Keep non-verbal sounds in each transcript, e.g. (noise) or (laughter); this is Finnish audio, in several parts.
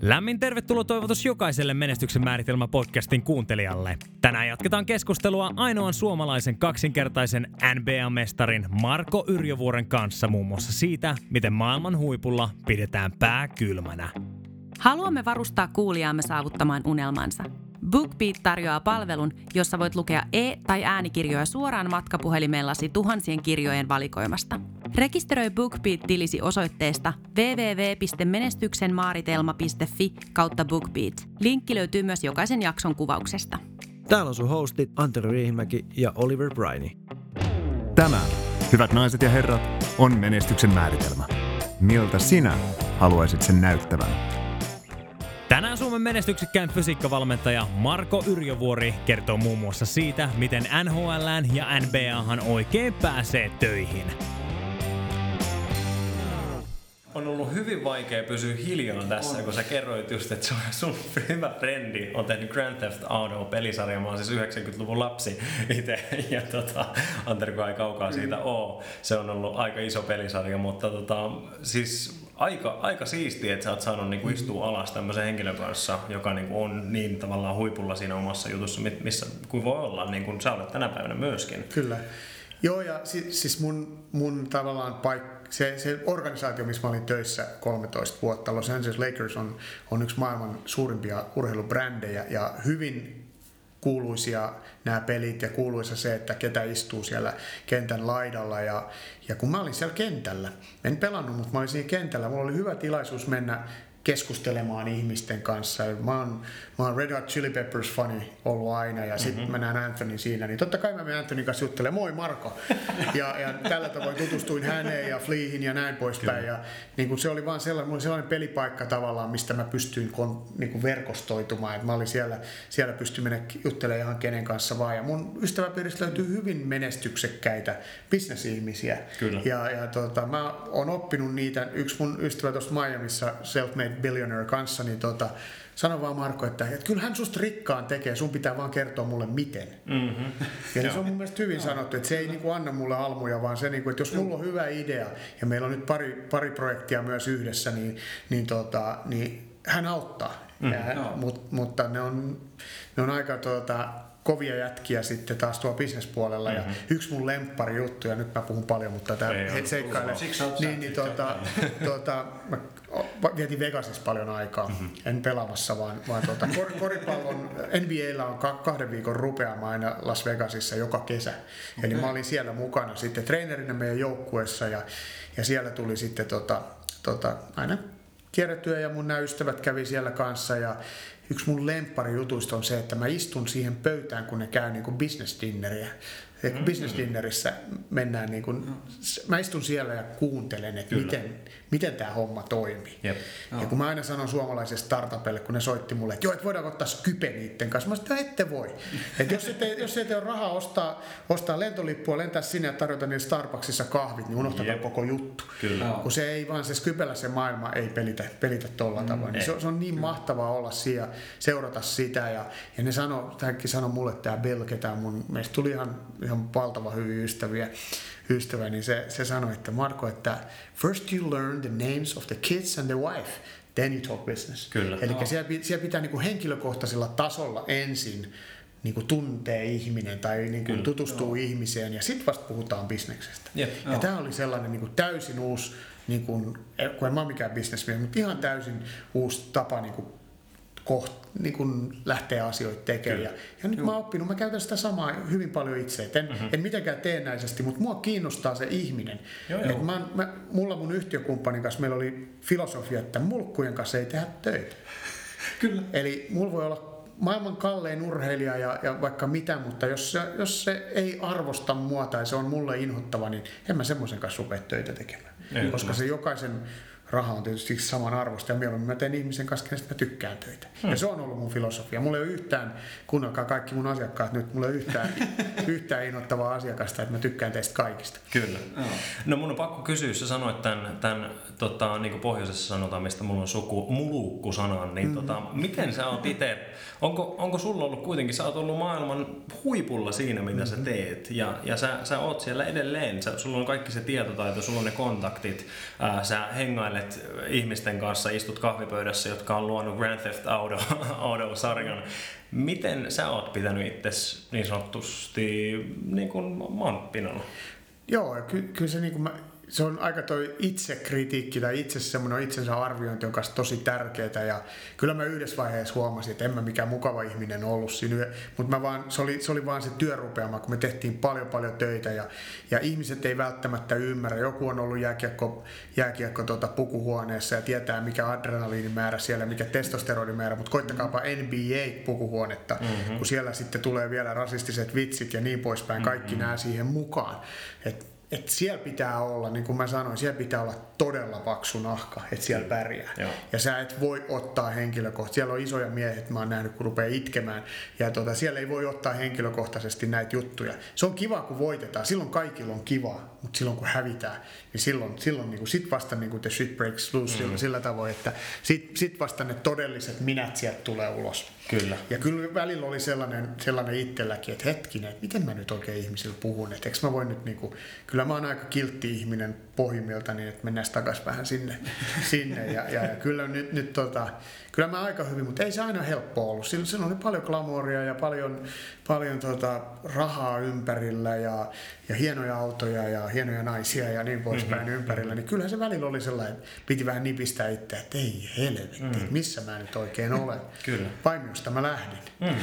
Lämmin tervetuloa toivotus jokaiselle Menestyksen määritelmä podcastin kuuntelijalle. Tänään jatketaan keskustelua ainoan suomalaisen kaksinkertaisen NBA-mestarin Marko Yrjövuoren kanssa muun muassa siitä, miten maailman huipulla pidetään pää kylmänä. Haluamme varustaa kuulijaamme saavuttamaan unelmansa. BookBeat tarjoaa palvelun, jossa voit lukea e- tai äänikirjoja suoraan matkapuhelimellasi tuhansien kirjojen valikoimasta. Rekisteröi BookBeat-tilisi osoitteesta www.menestyksenmaaritelma.fi kautta BookBeat. Linkki löytyy myös jokaisen jakson kuvauksesta. Täällä on sun hostit Antero Riihimäki ja Oliver Briney. Tämä, hyvät naiset ja herrat, on menestyksen määritelmä. Miltä sinä haluaisit sen näyttävän? Tänään Suomen menestyksekkään fysiikkavalmentaja Marko Yrjövuori kertoo muun muassa siitä, miten NHLään ja NBAhan oikein pääsee töihin. On ollut hyvin vaikea pysyä hiljaa tässä, on. kun sä kerroit just, että sun hyvä frendi on tehnyt Grand Theft Auto pelisarja. Mä oon siis 90-luvun lapsi itse ja tota, Anterko ei kaukaa siitä mm. oo. Se on ollut aika iso pelisarja, mutta tota, siis aika, aika siistiä, että sä oot saanut niinku istua alas tämmöisen henkilön kanssa, joka niinku on niin tavallaan huipulla siinä omassa jutussa, missä kuin voi olla, niin kuin sä olet tänä päivänä myöskin. Kyllä. Joo, ja siis, siis mun, mun tavallaan paikka, se, se organisaatio, missä mä olin töissä 13 vuotta, Los Angeles Lakers on, on yksi maailman suurimpia urheilubrändejä ja hyvin kuuluisia nämä pelit ja kuuluisa se, että ketä istuu siellä kentän laidalla. Ja, ja kun mä olin siellä kentällä, en pelannut, mutta mä olin siinä kentällä, mulla oli hyvä tilaisuus mennä keskustelemaan ihmisten kanssa. Mä oon, mä oon Red Hot Chili Peppers fani ollut aina ja sitten mm-hmm. mä näen Anthony siinä, niin totta kai mä menen Anthonyn kanssa juttelemaan, moi Marko. ja, ja tällä tavoin tutustuin häneen ja Fleehin ja näin poispäin. Ja niin kuin se oli vaan sellainen, oli sellainen pelipaikka tavallaan, mistä mä pystyin kon, niin kuin verkostoitumaan. Et mä olin siellä, siellä pystyin mennä juttelemaan ihan kenen kanssa vaan. Ja mun ystäväpiiristä löytyy hyvin menestyksekkäitä bisnesihmisiä. Kyllä. Ja, ja tota, mä oon oppinut niitä. Yksi mun ystävä tuossa Miamiissa, Self-Made Billionaire kanssa, niin tota, sano vaan Marko, että, että kyllä hän susta rikkaan tekee, sun pitää vaan kertoa mulle miten. Mm-hmm. Ja se on mun mielestä hyvin sanottu, että se ei niin kuin anna mulle almuja, vaan se, niin kuin, että jos mulla on hyvä idea, ja meillä on nyt pari, pari projektia myös yhdessä, niin, niin, tota, niin hän auttaa. Mm, ja, no. mut, mutta ne on, ne on aika tota, kovia jätkiä sitten taas tuolla bisnespuolella. Mm-hmm. Ja yksi mun lemppari juttu, ja nyt mä puhun paljon, mutta tämä seikkailee. Niin, niin tuota, (laughs) tuota, mä vietin Vegasissa paljon aikaa, mm-hmm. en pelaamassa, vaan, vaan tuota, kor, koripallon, NBAllä on kahden viikon rupeama aina Las Vegasissa joka kesä. Okay. Eli mä olin siellä mukana sitten treenerinä meidän joukkueessa ja, ja siellä tuli sitten tota, tota, aina kierrettyä ja mun nämä ystävät kävi siellä kanssa ja yksi mun lemppari jutuista on se, että mä istun siihen pöytään, kun ne käy niin kuin business dinneriä. Mm-hmm. Business dinnerissä mennään, niin kuin, mä istun siellä ja kuuntelen, että miten, miten tämä homma toimii. Yep. Ja kun mä aina sanon suomalaisille startupille, kun ne soitti mulle, että joo, että voidaanko ottaa Skype niiden kanssa. Mä sanoin, että ette voi. (laughs) että jos, ette, jos ette ole rahaa ostaa, ostaa lentolippua, lentää sinne ja tarjota niille Starbucksissa kahvit, niin unohtakaa yep. koko juttu. Kyllä. Kun se ei vaan, se Skypellä se maailma ei pelitä, pelitä tolla mm, tavoin. Niin se, se, on niin Kyllä. mahtavaa olla siellä, seurata sitä. Ja, ja ne sano, tämäkin sanoi mulle, tämä Bill, ketä mun, meistä tuli ihan, ihan valtava hyviä ystäviä ystävä, niin se, se sanoi, että Marko, että first you learn the names of the kids and the wife, then you talk business. Kyllä. Eli no. siellä, siellä pitää niin kuin henkilökohtaisella tasolla ensin niin kuin tuntee ihminen tai niin kuin tutustuu no. ihmiseen ja sitten vasta puhutaan bisneksestä. Yep. Ja no. tämä oli sellainen niin kuin täysin uusi, niin kuin, kun en mä ole mikään bisnesmies, mutta ihan täysin uusi tapa niin kuin koht, niin kun lähtee asioita tekemään. Ja, ja nyt Juh. mä oon oppinut, mä käytän sitä samaa hyvin paljon itse. en, mm-hmm. en mitenkään teennäisesti, mutta mua kiinnostaa se ihminen. Joo, joo. mä, mä, mulla mun yhtiökumppanin kanssa meillä oli filosofia, että mulkkujen kanssa ei tehdä töitä. (laughs) Kyllä. Eli mulla voi olla maailman kallein urheilija ja, ja vaikka mitä, mutta jos se, jos se ei arvosta mua tai se on mulle inhottava, niin en mä semmoisen kanssa rupea töitä tekemään. Ei, Koska se jokaisen raha on tietysti saman arvosta ja mieluummin mä teen ihmisen kanssa, kenestä mä tykkään töitä. Hmm. Ja se on ollut mun filosofia. Mulla ei ole yhtään, kuunnelkaa kaikki mun asiakkaat nyt, mulla ei ole yhtään, (laughs) yhtään innoittavaa asiakasta, että mä tykkään teistä kaikista. Kyllä. No mun on pakko kysyä, sä sanoit tämän, tämän tota, niin kuin pohjoisessa sanotaan, mistä mulla on suku, mulukku sanan, niin mm-hmm. tota, miten sä oot itse, onko, onko sulla ollut kuitenkin, sä oot ollut maailman huipulla siinä, mitä mm-hmm. sä teet, ja, ja sä, sä oot siellä edelleen, sä, sulla on kaikki se tietotaito, sulla on ne kontaktit, ää, sä hengailet vierailet ihmisten kanssa, istut kahvipöydässä, jotka on luonut Grand Theft Auto, (laughs) Auto-sarjan. Miten sä oot pitänyt itse niin sanotusti niin kuin? Joo, ky- kyllä se, niin kuin mä, se on aika toi itsekritiikki tai itse semmoinen itsensä arviointi on kanssa tosi tärkeää ja kyllä mä yhdessä vaiheessa huomasin, että en mä mikään mukava ihminen ollut siinä, mutta mä vaan, se, oli, se oli vaan se työrupeama, kun me tehtiin paljon paljon töitä ja, ja ihmiset ei välttämättä ymmärrä. Joku on ollut jääkiekko, jääkiekko tuota pukuhuoneessa ja tietää mikä adrenaliinimäärä siellä, mikä testosteronimäärä, mutta koittakaapa NBA-pukuhuonetta, mm-hmm. kun siellä sitten tulee vielä rasistiset vitsit ja niin poispäin, kaikki mm-hmm. nämä siihen mukaan. Et että siellä pitää olla, niin kuin mä sanoin, siellä pitää olla todella paksu nahka, että siellä pärjää. Joo. Ja sä et voi ottaa henkilökohtaisesti. Siellä on isoja miehet, mä oon nähnyt, kun rupeaa itkemään. Ja tota, siellä ei voi ottaa henkilökohtaisesti näitä juttuja. Se on kiva, kun voitetaan. Silloin kaikilla on kiva, mutta silloin kun hävitään, niin silloin, silloin niin kuin, sit vasta niin kuin the shit breaks loose mm. sillä tavoin, että sit, sit vasta ne todelliset minät sieltä tulee ulos. Kyllä. Ja kyllä välillä oli sellainen, sellainen itselläkin, että hetkinen, että miten mä nyt oikein ihmisille puhun, että eikö mä voi nyt niinku, kyllä mä oon aika kiltti ihminen pohjimmilta niin, että mennään takaisin vähän sinne, (laughs) sinne ja, ja, ja, kyllä nyt, nyt tota, kyllä mä aika hyvin, mutta ei se aina helppo ollut. Silloin, oli paljon glamoria ja paljon, paljon tota, rahaa ympärillä ja, ja hienoja autoja ja hienoja naisia ja niin poispäin mm-hmm. ympärillä, niin kyllähän se välillä oli sellainen, että piti vähän nipistää itseä, että ei helvetti, mm. missä mä nyt oikein olen. (laughs) Kyllä. Paimiosta mä lähdin. Mm.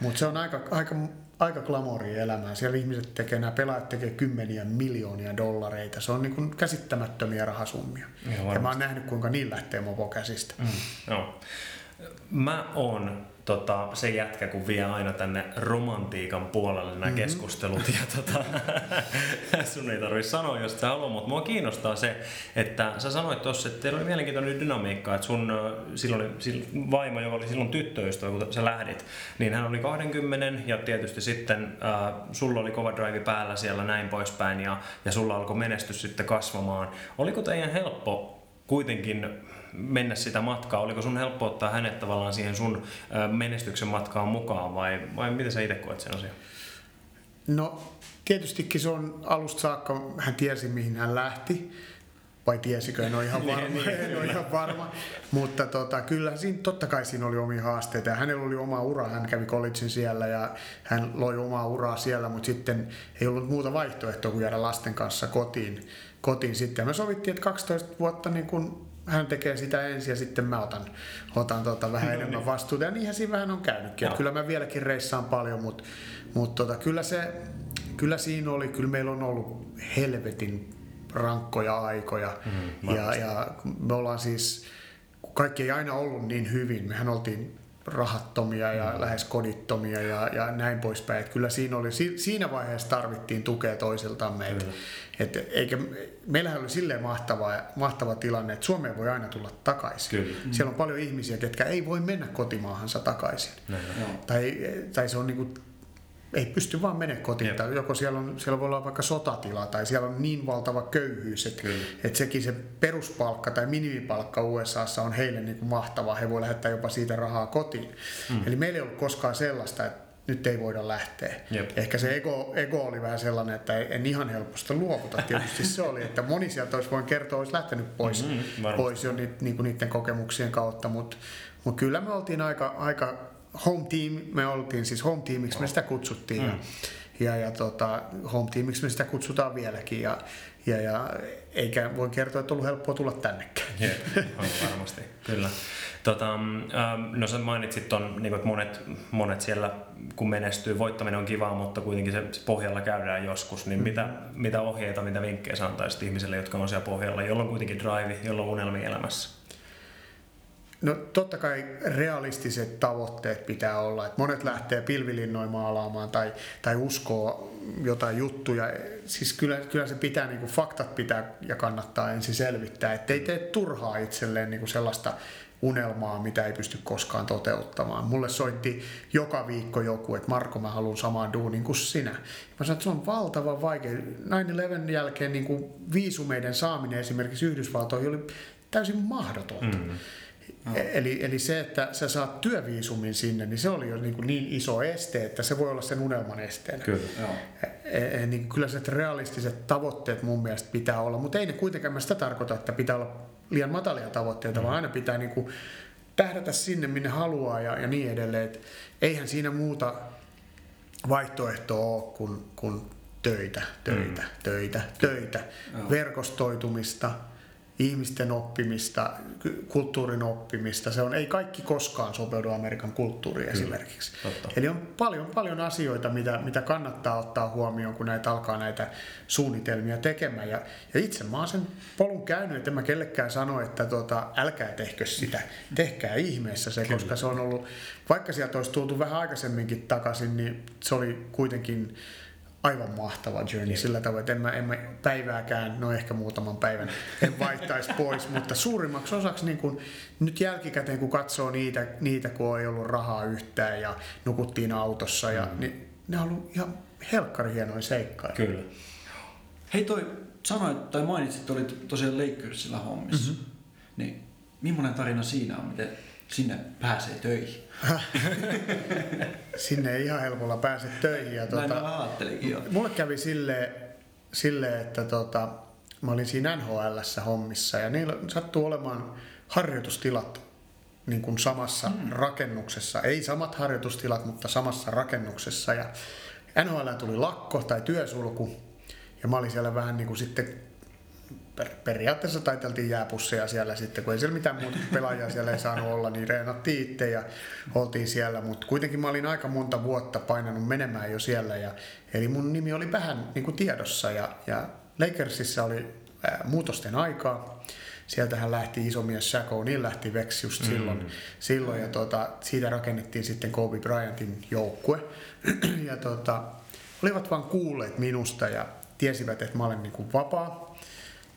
Mutta se on aika, aika aika glamoria elämää. Siellä ihmiset tekee, nämä pelaajat tekee kymmeniä miljoonia dollareita. Se on niin kuin käsittämättömiä rahasummia. Ja mä oon nähnyt, kuinka niin lähtee mopo käsistä. Mm. No. Mä oon tota, se jätkä, kun vie aina tänne romantiikan puolelle nämä mm-hmm. keskustelut. Ja tota, (laughs) sun ei tarvi sanoa, jos sä haluat, mutta mua kiinnostaa se, että sä sanoit tuossa, että teillä oli mielenkiintoinen dynamiikka, että sun silloin, silloin vaimo, joka oli silloin tyttöystävä, kun sä lähdit, niin hän oli 20 ja tietysti sitten äh, sulla oli kova drive päällä siellä näin poispäin ja, ja sulla alkoi menestys sitten kasvamaan. Oliko teidän helppo kuitenkin mennä sitä matkaa? Oliko sun helppo ottaa hänet tavallaan siihen sun menestyksen matkaan mukaan vai, vai miten sä itse koet sen asian? No tietystikin se on alusta saakka, hän tiesi mihin hän lähti vai tiesikö, en ole ihan (laughs) niin, varma, niin, en ole ihan varma. mutta tota, kyllä siinä, totta kai siinä oli omia haasteita ja hänellä oli oma ura, hän kävi collegein siellä ja hän loi omaa uraa siellä, mutta sitten ei ollut muuta vaihtoehtoa kuin jäädä lasten kanssa kotiin, kotiin sitten. Me sovittiin, että 12 vuotta niin kun hän tekee sitä ensin ja sitten mä otan, otan tota vähän no, enemmän niin. vastuuta. Ja niinhän siinä vähän on käynytkin. No. Kyllä mä vieläkin reissaan paljon, mutta, mutta tota, kyllä, se, kyllä siinä oli, kyllä meillä on ollut helvetin rankkoja aikoja. Mm, ja, ja me ollaan siis, kaikki ei aina ollut niin hyvin. Mehän oltiin rahattomia ja mm. lähes kodittomia ja, ja näin poispäin. Että kyllä siinä, oli, siinä vaiheessa tarvittiin tukea toisiltamme. Et, et, eikä, meillähän oli silleen mahtava, mahtava tilanne, että Suomeen voi aina tulla takaisin. Kyllä. Mm. Siellä on paljon ihmisiä, jotka ei voi mennä kotimaahansa takaisin. Näin. Tai, tai se on niinku ei pysty vaan mene kotiin. Tai joko siellä, on, siellä voi olla vaikka sotatila tai siellä on niin valtava köyhyys, että, että sekin se peruspalkka tai minimipalkka USAssa on heille niin kuin mahtavaa. He voi lähettää jopa siitä rahaa kotiin. Mm. Eli meillä ei ollut koskaan sellaista, että nyt ei voida lähteä. Jep. Ehkä se ego, ego oli vähän sellainen, että en ihan helposti luovuta. Tietysti se oli, että moni sieltä olisi voin kertoa, olisi lähtenyt pois, mm-hmm, pois jo ni, niin kuin niiden kokemuksien kautta, mutta mut kyllä me oltiin aika, aika home team, me oltiin siis home teamiksi, me sitä kutsuttiin. Mm. Ja, ja tota, home teamiksi me sitä kutsutaan vieläkin. Ja, ja, ja eikä voi kertoa, että on ollut helppoa tulla tännekään. Jep, varmasti, (laughs) kyllä. Tota, ähm, no sä mainitsit ton, niin että monet, monet siellä kun menestyy, voittaminen on kivaa, mutta kuitenkin se, se pohjalla käydään joskus, niin mm. mitä, mitä ohjeita, mitä vinkkejä sä antaisit ihmisille, jotka on siellä pohjalla, jolla on kuitenkin drive, jolla on unelmia elämässä? No totta kai realistiset tavoitteet pitää olla. että monet lähtee pilvilinnoin maalaamaan tai, tai uskoo jotain juttuja. Siis kyllä, kyllä se pitää, niin kuin faktat pitää ja kannattaa ensin selvittää, ettei tee turhaa itselleen niin kuin sellaista unelmaa, mitä ei pysty koskaan toteuttamaan. Mulle soitti joka viikko joku, että Marko, mä haluan samaan duunin kuin sinä. Mä sanoin, että se on valtavan vaikea. 9-11 jälkeen niin kuin viisumeiden saaminen esimerkiksi Yhdysvaltoihin oli täysin mahdotonta. Mm. No. Eli, eli se, että sä saat työviisumin sinne, niin se oli jo niin, kuin niin iso este, että se voi olla sen unelman esteenä. Kyllä, joo. E, e, niin kyllä se realistiset tavoitteet mun mielestä pitää olla, mutta ei ne kuitenkaan mä sitä tarkoita, että pitää olla liian matalia tavoitteita, mm. vaan aina pitää niin kuin tähdätä sinne, minne haluaa ja, ja niin edelleen. Et eihän siinä muuta vaihtoehtoa ole kuin, kuin töitä, töitä, mm. töitä, töitä, Joo. verkostoitumista, ihmisten oppimista, kulttuurin oppimista. Se on, ei kaikki koskaan sopeudu Amerikan kulttuuriin Kyllä. esimerkiksi. Totta. Eli on paljon, paljon asioita, mitä, mitä kannattaa ottaa huomioon, kun näitä alkaa näitä suunnitelmia tekemään. Ja, ja itse mä oon sen polun käynyt, että en mä kellekään sano, että tota, älkää tehkö sitä. Tehkää ihmeessä se, Kyllä. koska se on ollut, vaikka sieltä olisi tultu vähän aikaisemminkin takaisin, niin se oli kuitenkin aivan mahtava journey sillä tavoin, että en mä, en mä päivääkään, no ehkä muutaman päivän, en vaihtaisi pois, (laughs) mutta suurimmaksi osaksi niin kun, nyt jälkikäteen kun katsoo niitä, niitä, kun ei ollut rahaa yhtään ja nukuttiin autossa, ja, mm. niin ne on ollut ihan helkkari hienoja seikkoja. Kyllä. Hei toi, sanoit tai mainitsit, että olit tosiaan Lakersilla hommissa, mm-hmm. niin millainen tarina siinä on, miten sinne pääsee töihin? (laughs) Sinne ei ihan helpolla pääse töihin. Ja tuota, Näin ajattelinkin jo. Mulle kävi silleen, sille, että tota, mä olin siinä nhl hommissa ja niillä sattuu olemaan harjoitustilat niin kuin samassa mm. rakennuksessa. Ei samat harjoitustilat, mutta samassa rakennuksessa. Ja NHL tuli lakko tai työsulku ja mä olin siellä vähän niin kuin sitten per, periaatteessa taiteltiin jääpusseja siellä sitten, kun ei siellä mitään muuta (laughs) pelaajia siellä ei saanut olla, niin reenattiin itse ja oltiin siellä, mutta kuitenkin mä olin aika monta vuotta painanut menemään jo siellä, ja, eli mun nimi oli vähän niin kuin tiedossa, ja, ja Lakersissa oli ää, muutosten aikaa, sieltähän lähti iso mies Shaq O'Neal lähti veksi just silloin, mm. silloin ja tota, siitä rakennettiin sitten Kobe Bryantin joukkue, (clears throat) ja tota, olivat vaan kuulleet minusta ja tiesivät, että mä olen niin kuin vapaa,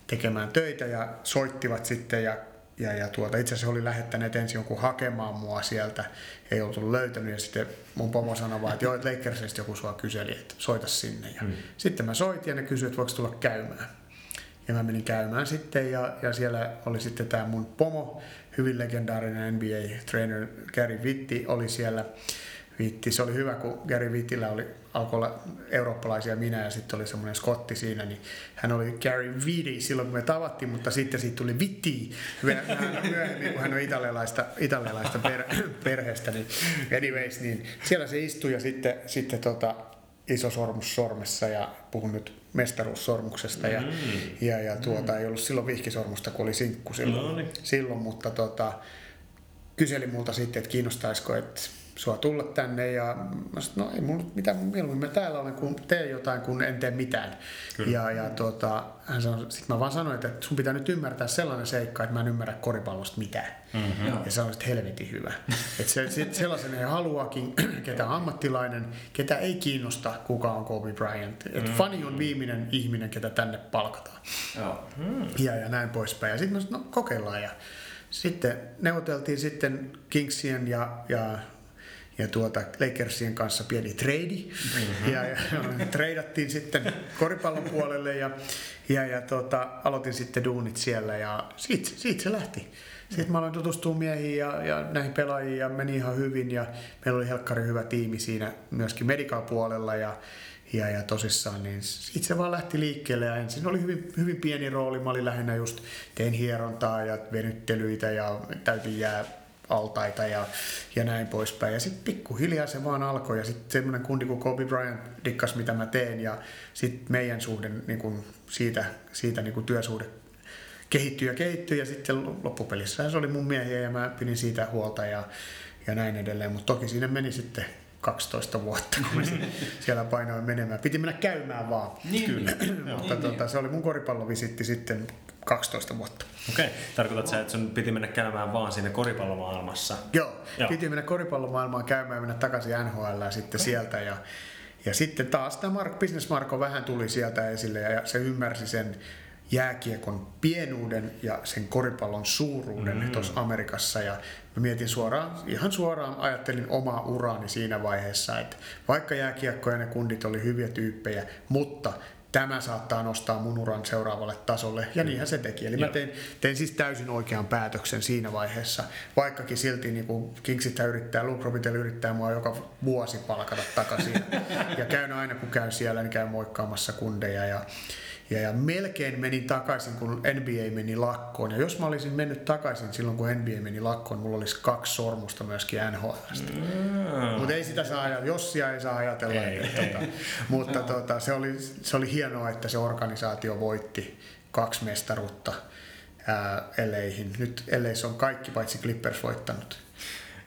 tekemään töitä ja soittivat sitten ja ja, ja tuota, itse asiassa oli lähettäneet ensin jonkun hakemaan mua sieltä, ei oltu löytänyt ja sitten mun pomo sanoi vaan, että joo, että Lakersista joku sua kyseli, että soita sinne. Ja mm. Sitten mä soitin ja ne kysyivät, että voiko tulla käymään. Ja mä menin käymään sitten ja, ja siellä oli sitten tämä mun pomo, hyvin legendaarinen NBA-trainer Gary Vitti oli siellä Vitti. Se oli hyvä, kun Gary Vittillä oli, alkoi olla eurooppalaisia minä ja sitten oli semmoinen skotti siinä, niin hän oli Gary Vitti silloin, kun me tavattiin, mutta sitten siitä tuli Vitti (laughs) myöhemmin, kun hän on italialaista, italialaista per, (clears throat) perheestä. Niin anyways, niin siellä se istui ja sitten, sitten tota, iso sormus sormessa ja puhun nyt mestaruussormuksesta ja, mm. ja, ja tuota, mm. ei ollut silloin vihkisormusta, kun oli sinkku silloin, no niin. silloin mutta tota, kyseli multa sitten, että kiinnostaisiko, että sua tulla tänne ja mä sanoin, no ei mulla mitään, mieluummin mä täällä olen, kun teen jotain, kun en tee mitään. Kyllä. Ja, ja tuota, hän sanoi, sit mä vaan sanoin, että sun pitää nyt ymmärtää sellainen seikka, että mä en ymmärrä koripallosta mitään. Mm-hmm. Ja se on sitten helvetin hyvä. (laughs) että se, sit sellaisen he haluakin, (clears throat) ketä on ammattilainen, ketä ei kiinnosta, kuka on Kobe Bryant. Et mm-hmm. fani on viimeinen ihminen, ketä tänne palkataan. Mm-hmm. Ja, ja näin poispäin. Ja sitten mä sanoin, no kokeillaan. Ja sitten neuvoteltiin sitten Kingsien ja, ja ja tuota Lakersien kanssa pieni trade. Mm-hmm. Ja, ja treidattiin sitten koripallon puolelle ja, ja, ja tuota, aloitin sitten duunit siellä ja siitä, siitä se lähti. Sitten mä aloin tutustua miehiin ja, ja näihin pelaajiin ja meni ihan hyvin ja meillä oli helkkari hyvä tiimi siinä myöskin medical-puolella ja, ja, ja tosissaan, niin itse se vaan lähti liikkeelle ja ensin oli hyvin, hyvin pieni rooli. Mä olin lähinnä just, tein hierontaa ja venyttelyitä ja täytin jää altaita ja, ja näin poispäin. Ja sitten pikkuhiljaa se vaan alkoi ja sitten semmoinen kundi kuin Kobe Bryant dikkas mitä mä teen ja sitten meidän suhde niin kun siitä, siitä niin kun työsuhde kehittyi ja kehittyi ja sitten loppupelissä se oli mun miehiä ja mä pidin siitä huolta ja, ja näin edelleen. Mutta toki siinä meni sitten 12 vuotta, kun mä (laughs) siellä painoin menemään. Piti mennä käymään vaan. Niin, Kyllä. Mutta niin, tota, se oli mun koripallovisitti sitten 12 vuotta. Okei, okay. tarkoitatko sä, että sun piti mennä käymään vaan siinä koripallomaailmassa? Joo, Joo. piti mennä koripallomaailmaan käymään ja mennä takaisin NHL sitten okay. sieltä. Ja, ja sitten taas tämä Mark, Business Marko vähän tuli sieltä esille ja se ymmärsi sen jääkiekon pienuuden ja sen koripallon suuruuden mm. tuossa Amerikassa. Ja mä mietin suoraan, ihan suoraan ajattelin omaa uraani siinä vaiheessa, että vaikka jääkiekko ja ne kundit oli hyviä tyyppejä, mutta tämä saattaa nostaa mun uran seuraavalle tasolle. Ja niinhän se teki. Eli Joo. mä tein, tein siis täysin oikean päätöksen siinä vaiheessa, vaikkakin silti niin kuin Kingsitä yrittää, Luke Robitel yrittää mua joka vuosi palkata takaisin. (laughs) ja käyn aina kun käyn siellä, niin käyn moikkaamassa kundeja. Ja, Ja, ja melkein menin takaisin, kun NBA meni lakkoon. Ja jos mä olisin mennyt takaisin silloin, kun NBA meni lakkoon, mulla olisi kaksi sormusta myöskin NHLstä. Mm. Mutta ei sitä saa ajatella, Jossia ei saa ajatella. Ei, että, ei. Tota, mutta tota, se, oli, se oli hienoa, että se organisaatio voitti kaksi mestaruutta ää, eleihin. Nyt eleissä on kaikki paitsi Clippers voittanut.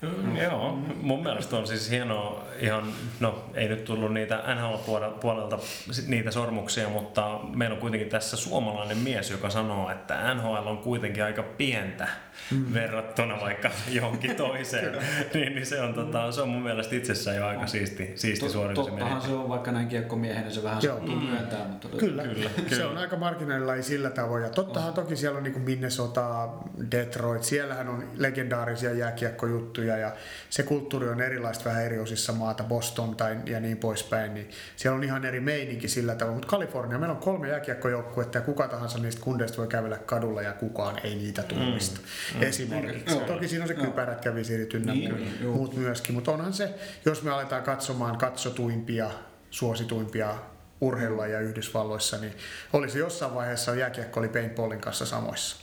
Mm, joo, mun mielestä on siis hienoa ihan, no ei nyt tullut niitä NHL-puolelta niitä sormuksia, mutta meillä on kuitenkin tässä suomalainen mies, joka sanoo, että NHL on kuitenkin aika pientä mm. verrattuna vaikka johonkin toiseen. (laughs) niin, niin se, on, tota, se on mun mielestä itsessään jo aika siisti, siisti To, suoritus. tottahan se on, vaikka näin kiekkomiehenä se vähän Joo. sattuu myöntää, mutta tota- Kyllä, Kyllä, kyllä, se on aika marginaalilaji sillä tavoin. Ja tottahan toki siellä on niin Minnesota, Detroit, siellähän on legendaarisia jääkiekkojuttuja ja se kulttuuri on erilaista vähän eri osissa maata, Boston tai, ja niin poispäin, niin siellä on ihan eri meininki sillä tavoin. Mutta Kalifornia, meillä on kolme jääkiekkojoukkuetta ja kuka tahansa niistä kundeista voi kävellä kadulla ja kukaan ei niitä tunnista. Mm. Esimerkiksi. Joo. Toki siinä on se kypärät kävisirit ynnä Niin, muut- myöskin, mutta onhan se, jos me aletaan katsomaan katsotuimpia, suosituimpia urheilulajeja Yhdysvalloissa, niin oli se jossain vaiheessa jääkiekko oli paintballin kanssa samoissa.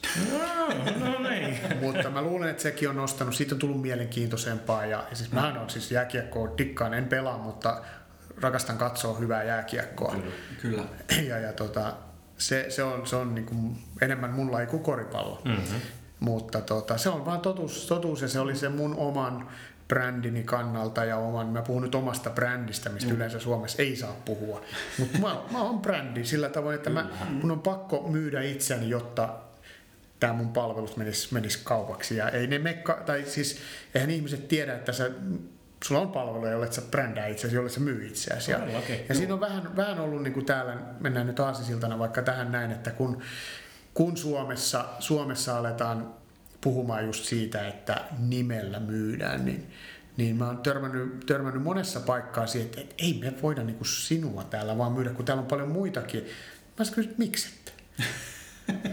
no niin. Mutta mä luulen, että sekin on nostanut, siitä on tullut mielenkiintoisempaa. Ja, ja siis mähän on siis jääkiekkoa, dikkaan, en pelaa, mutta rakastan katsoa hyvää jääkiekkoa. Kyllä. Ja, ja tota, se, se on, se on niin kuin enemmän mun laji kuin koripallo. Mm-hmm. Mutta tota, se on vaan totuus, totuus ja se oli se mun oman brändini kannalta ja oman, mä puhun nyt omasta brändistä, mistä mm. yleensä Suomessa ei saa puhua. Mutta mä, mä oon brändi sillä tavoin, että mä, mun on pakko myydä itseni, jotta tämä mun palvelus menisi, menisi kaupaksi. Ja ei ne mekka, tai siis eihän ihmiset tiedä, että sä, sulla on palveluja, jolle sä brändää itseäsi, jolle sä myy itseäsi. Ja, Todellakin, ja siinä on vähän, vähän ollut niin kuin täällä, mennään nyt aasisiltana vaikka tähän näin, että kun, kun Suomessa, Suomessa aletaan puhumaan just siitä, että nimellä myydään, niin, niin mä oon törmännyt, törmännyt monessa paikkaa siihen, että, että ei me voida niin sinua täällä vaan myydä, kun täällä on paljon muitakin. Mä sanoin, että miksi? (laughs)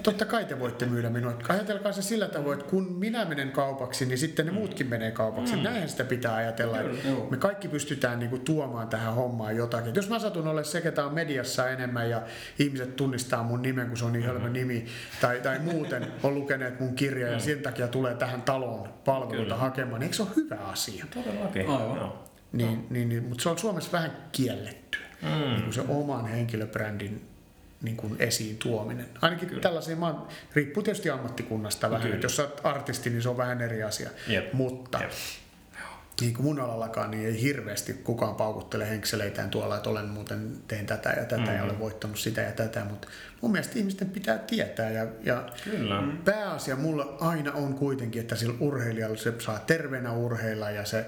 Totta kai te voitte myydä minua. Ajatelkaa se sillä tavoin, että kun minä menen kaupaksi, niin sitten ne muutkin menee kaupaksi. Mm. Näinhän sitä pitää ajatella. Joo. Me kaikki pystytään niinku tuomaan tähän hommaan jotakin. Et jos mä satun olemaan se, ketä on mediassa enemmän ja ihmiset tunnistaa mun nimen, kun se on niin hölmö nimi, tai, tai muuten on lukeneet mun kirjaa ja sen takia tulee tähän taloon palveluita Kyllä. hakemaan, niin eikö se ole hyvä asia? Todellakin. Aivan. Joo. Niin, niin, niin, mutta se on Suomessa vähän kiellettyä, mm. niin kuin se oman henkilöbrändin niin kuin esiin tuominen. Ainakin Kyllä. tällaisia, mä oon, riippuu tietysti ammattikunnasta vähän, Kyllä. että jos sä oot artisti, niin se on vähän eri asia. Jep. Mutta Jep. niin kuin mun alallakaan, niin ei hirveästi kukaan paukuttele henkseleitään tuolla, että olen muuten teen tätä ja tätä mm-hmm. ja olen voittanut sitä ja tätä, mutta mun mielestä ihmisten pitää tietää ja, ja Kyllä. pääasia mulla aina on kuitenkin, että sillä urheilijalla se saa terveenä urheilla ja se,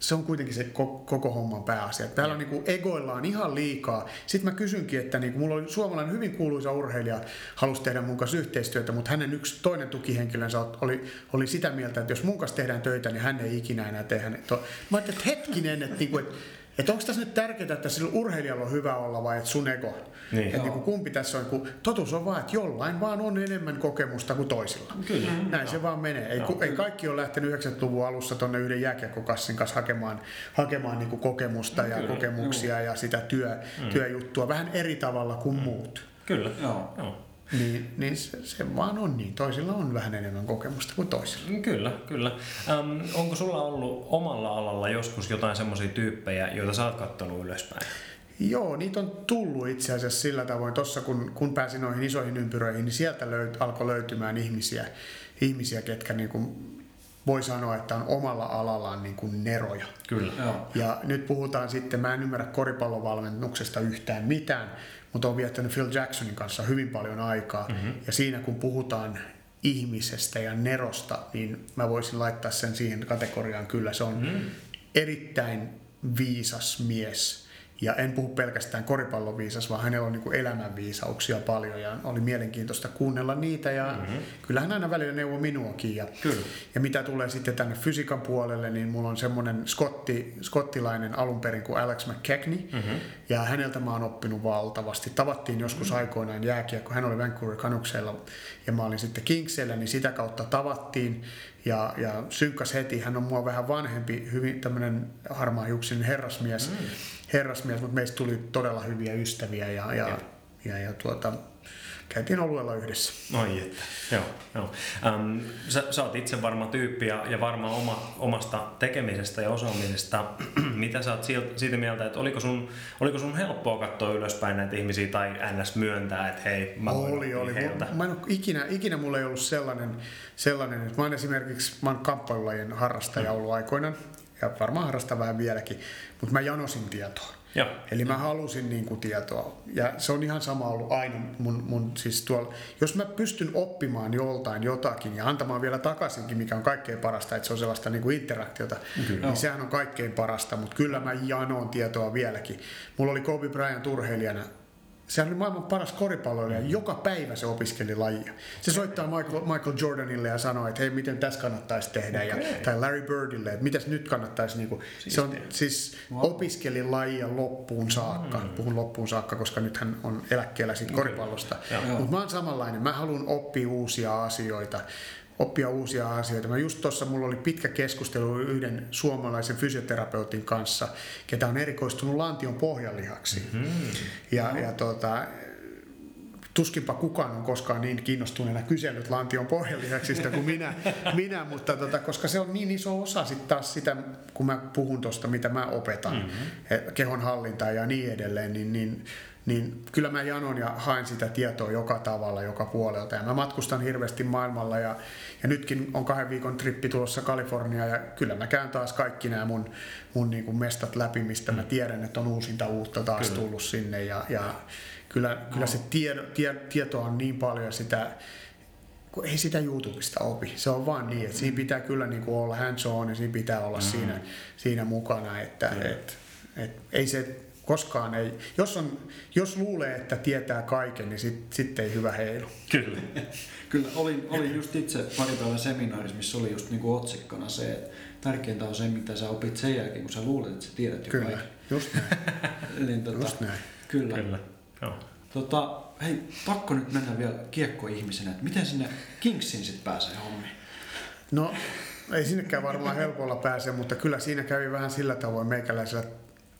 se on kuitenkin se koko, koko homman pääasia. Täällä on niin egoillaan ihan liikaa. Sitten mä kysynkin, että niin mulla oli suomalainen hyvin kuuluisa urheilija, halusi tehdä mun kanssa yhteistyötä, mutta hänen yksi toinen tukihenkilönsä oli, oli sitä mieltä, että jos mun kanssa tehdään töitä, niin hän ei ikinä enää tehdä. To- Mä ajattelin, että hetkinen, että, niin kuin, että että onko tässä nyt tärkeää, että sillä urheilijalla on hyvä olla vai että sun ego? Niin. Että niin kuin kumpi tässä on, kun totuus on vaan, että jollain vaan on enemmän kokemusta kuin toisilla. Kyllä. Näin se vaan menee. Ei, ku, ei kaikki ole lähtenyt 90-luvun alussa tuonne yhden jääkiekkokassin kanssa hakemaan, hakemaan niin kuin kokemusta ja Kyllä. kokemuksia ja sitä työ, työjuttua vähän eri tavalla kuin muut. Kyllä. Joo. Joo. Niin, niin se, se vaan on niin. Toisilla on vähän enemmän kokemusta kuin toisilla. Kyllä, kyllä. Ähm, onko sulla ollut omalla alalla joskus jotain semmoisia tyyppejä, joita sä oot kattonut ylöspäin? Joo, niitä on tullut itse asiassa sillä tavoin. Tuossa kun, kun pääsin noihin isoihin ympyröihin, niin sieltä löyt, alkoi löytymään ihmisiä, ihmisiä ketkä niin kuin voi sanoa, että on omalla alallaan niin kuin neroja. Kyllä. Joo. Ja nyt puhutaan sitten, mä en ymmärrä koripallovalmennuksesta yhtään mitään, mutta olen viettänyt Phil Jacksonin kanssa hyvin paljon aikaa. Mm-hmm. Ja siinä kun puhutaan ihmisestä ja nerosta, niin mä voisin laittaa sen siihen kategoriaan kyllä. Se on mm-hmm. erittäin viisas mies. Ja en puhu pelkästään koripalloviisas, vaan hänellä on niin elämänviisauksia paljon ja oli mielenkiintoista kuunnella niitä. Ja mm-hmm. kyllä hän aina välillä neuvoi minuakin. Ja, Kyllä. ja mitä tulee sitten tänne fysiikan puolelle, niin mulla on semmoinen skotti, skottilainen alun perin kuin Alex McKechnie, mm-hmm. ja häneltä mä oon oppinut valtavasti. Tavattiin joskus mm-hmm. aikoinaan jääkiekko, hän oli Vancouver Canucksilla ja mä olin sitten Kingsillä, niin sitä kautta tavattiin ja, ja synkkas heti. Hän on mua vähän vanhempi, hyvin tämmöinen harmaahiuksinen herrasmies, mm. Herrasmies, mutta meistä tuli todella hyviä ystäviä ja, ja, ja, ja tuota, käytiin oluella yhdessä. Oi että, joo. joo. Ähm, sä, sä oot itse varma tyyppi ja, ja varma oma, omasta tekemisestä ja osaamisesta. (clears throat) Mitä sä oot siitä mieltä, että oliko sun, oliko sun helppoa katsoa ylöspäin näitä ihmisiä tai ns. myöntää, että hei, mä voin Oli, oli. heiltä? Mä en ole, ikinä, ikinä mulla ei ollut sellainen, sellainen että mä oon esimerkiksi, mä oon kamppailulajien harrastaja ollut aikoinaan, ja varmaan harrastan vähän vieläkin, mutta mä janosin tietoa. Joo. Eli mä halusin niin kuin tietoa. Ja se on ihan sama ollut aina mun, mun siis tuolla. Jos mä pystyn oppimaan joltain jotakin ja antamaan vielä takaisinkin, mikä on kaikkein parasta, että se on sellaista niin kuin interaktiota, kyllä. niin sehän on kaikkein parasta. Mutta kyllä mä janoon tietoa vieläkin. Mulla oli Kobe Bryant urheilijana Sehän oli maailman paras koripalloilija. Mm. Joka päivä se opiskeli lajia. Se soittaa Michael, Michael Jordanille ja sanoo, että hei, miten tässä kannattaisi tehdä. Okay. Ja, tai Larry Birdille, että mitäs nyt kannattaisi. Niin kuin, se on siis wow. opiskeli lajia loppuun saakka. Mm. Puhun loppuun saakka, koska nyt hän on eläkkeellä siitä koripallosta. Mutta mä oon samanlainen. Mä haluan oppia uusia asioita oppia uusia asioita. Mä just tuossa mulla oli pitkä keskustelu yhden suomalaisen fysioterapeutin kanssa, ketä on erikoistunut lantion pohjalihaksi. Mm-hmm. Ja, ja tuota, tuskinpa kukaan on koskaan niin kiinnostuneena kysellyt lantion pohjalihaksista kuin minä, (laughs) minä mutta tota, koska se on niin iso osa sit taas sitä, kun mä puhun tuosta, mitä mä opetan, mm-hmm. kehon hallintaa ja niin edelleen, niin, niin niin kyllä mä janon ja haen sitä tietoa joka tavalla, joka puolelta. Ja mä matkustan hirveästi maailmalla ja, ja nytkin on kahden viikon trippi tulossa Kalifornia ja kyllä mä käyn taas kaikki nämä mun, mun niin kuin mestat läpi, mistä mä mm. tiedän, että on uusinta uutta taas kyllä. tullut sinne. Ja, ja kyllä, kyllä se tiedo, tie, tietoa on niin paljon sitä, kun ei sitä YouTubesta opi. Se on vaan niin, että siinä pitää kyllä niin kuin olla hands on ja siinä pitää olla mm-hmm. siinä, siinä mukana, että et, et, ei se koskaan ei, jos, on, jos luulee, että tietää kaiken, niin sitten sit ei hyvä heilu. Kyllä. (laughs) Kyllä, olin, olin just itse pari päivän seminaarissa, missä oli just niinku otsikkona se, että tärkeintä on se, mitä sä opit sen jälkeen, kun sä luulet, että sä tiedät jo Kyllä, kaiken. just näin. (laughs) niin, tota, just näin. Kyllä. Kyllä. Joo. Tota, hei, pakko nyt mennä vielä kiekkoihmisenä, että miten sinne Kingsiin sitten pääsee hommiin? No, ei sinnekään varmaan helpolla pääse, mutta kyllä siinä kävi vähän sillä tavoin meikäläisellä,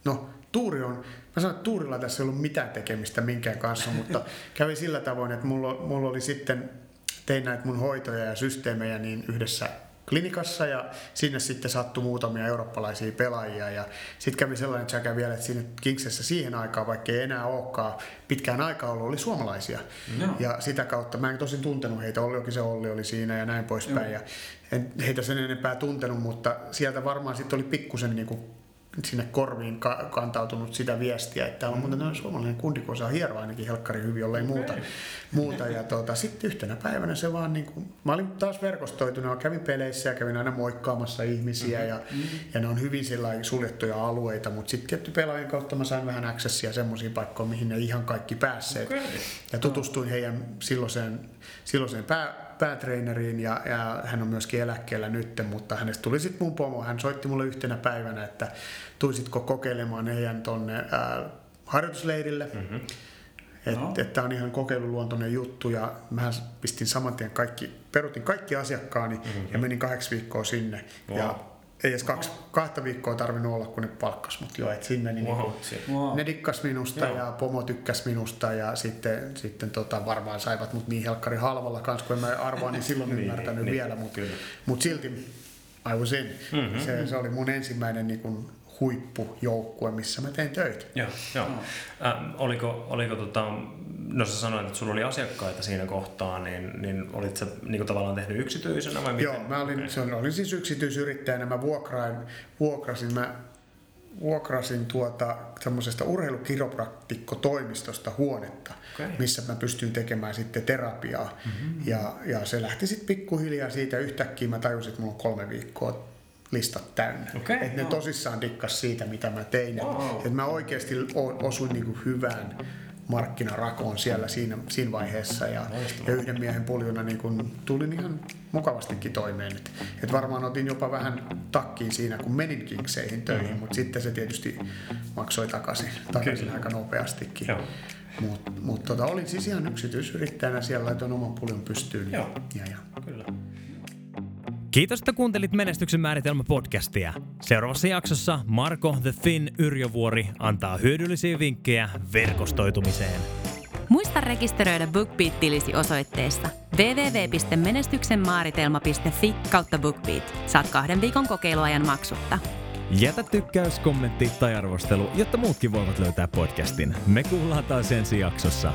no Tuuri on, mä sanon, että Tuurilla tässä ei ollut mitään tekemistä minkään kanssa, mutta (laughs) kävi sillä tavoin, että mulla, mulla oli sitten, tein näitä mun hoitoja ja systeemejä niin yhdessä klinikassa ja sinne sitten sattui muutamia eurooppalaisia pelaajia ja sitten kävi sellainen säkä vielä, että siinä Kingsessä siihen aikaan, vaikka ei enää olekaan pitkään aikaa ollut, oli suomalaisia. No. Ja sitä kautta, mä en tosin tuntenut heitä, Olli se Olli oli siinä ja näin poispäin. Ja en heitä sen enempää tuntenut, mutta sieltä varmaan sitten oli pikkusen niinku sinne korviin ka- kantautunut sitä viestiä, että on muuten suomalainen kundi, kun osaa hieroa ainakin helkkari hyvin, jollei okay. muuta. muuta. Ja tuota, sitten yhtenä päivänä se vaan, niin kuin, mä olin taas verkostoitunut, kävin peleissä ja kävin aina moikkaamassa ihmisiä mm-hmm. ja, mm-hmm. ja ne on hyvin suljettuja alueita, mutta sitten tietty pelaajien kautta mä sain vähän accessia semmoisiin paikkoihin, mihin ne ihan kaikki päässeet. Okay. Ja tutustuin heidän silloiseen, silloiseen pää, päätreeneriin ja, ja hän on myöskin eläkkeellä nyt, mutta hänestä tuli sitten mun pomo. Hän soitti mulle yhtenä päivänä, että tuisitko kokeilemaan heidän tonne ää, harjoitusleirille. Mm-hmm. Että no. et, on ihan kokeiluluontoinen juttu ja mä pistin saman tien kaikki, perutin kaikki asiakkaani mm-hmm. ja menin kahdeksi viikkoa sinne. Wow. Ja ei edes kaksi, kahta viikkoa tarvinnut olla, kun ne palkkas mut jo, et sinne niin wow. Niinku, ne dikkas minusta Joo. ja pomo tykkäs minusta ja sitten, sitten tota, varmaan saivat mut niin helkkari halvalla kanssa, kun en mä arvaa, niin silloin (laughs) niin, ymmärtänyt niin, vielä, mutta mut silti I was in. Mm-hmm. Se, se oli mun ensimmäinen niin kun, huippujoukkue, missä mä tein töitä. Joo, joo. No. Äh, oliko, oliko tota, no sä sanoit, että sulla oli asiakkaita siinä kohtaa, niin, niin olit sä niin tavallaan tehnyt yksityisenä vai miten? Joo, mä olin, okay. se olin siis yksityisyrittäjänä, mä vuokrain, vuokrasin, mä vuokrasin tuota semmoisesta urheilukiropraktikkotoimistosta huonetta, okay. missä mä pystyin tekemään sitten terapiaa. Mm-hmm. Ja, ja se lähti sitten pikkuhiljaa siitä yhtäkkiä, mä tajusin, että mulla on kolme viikkoa listat täynnä. Okay, että ne tosissaan dikkas siitä, mitä mä tein. Wow. Että mä oikeasti osuin niinku hyvään markkinarakoon siellä siinä, siinä vaiheessa ja, ja yhden miehen puljuna niin kun tulin ihan mukavastikin toimeen. Et, et varmaan otin jopa vähän takkiin siinä, kun menin Kingseihin töihin, mm-hmm. mutta sitten se tietysti maksoi takaisin, takaisin aika nopeastikin. Mutta mut tota, olin siis ihan yksityisyrittäjänä siellä, laitoin oman puljun pystyyn. Joo. Ja, ja. Kyllä. Kiitos, että kuuntelit Menestyksen määritelmä podcastia. Seuraavassa jaksossa Marko The Finn Yrjövuori antaa hyödyllisiä vinkkejä verkostoitumiseen. Muista rekisteröidä BookBeat-tilisi osoitteessa www.menestyksenmaaritelma.fi kautta BookBeat. Saat kahden viikon kokeiluajan maksutta. Jätä tykkäys, kommentti tai arvostelu, jotta muutkin voivat löytää podcastin. Me kuullaan taas ensi jaksossa.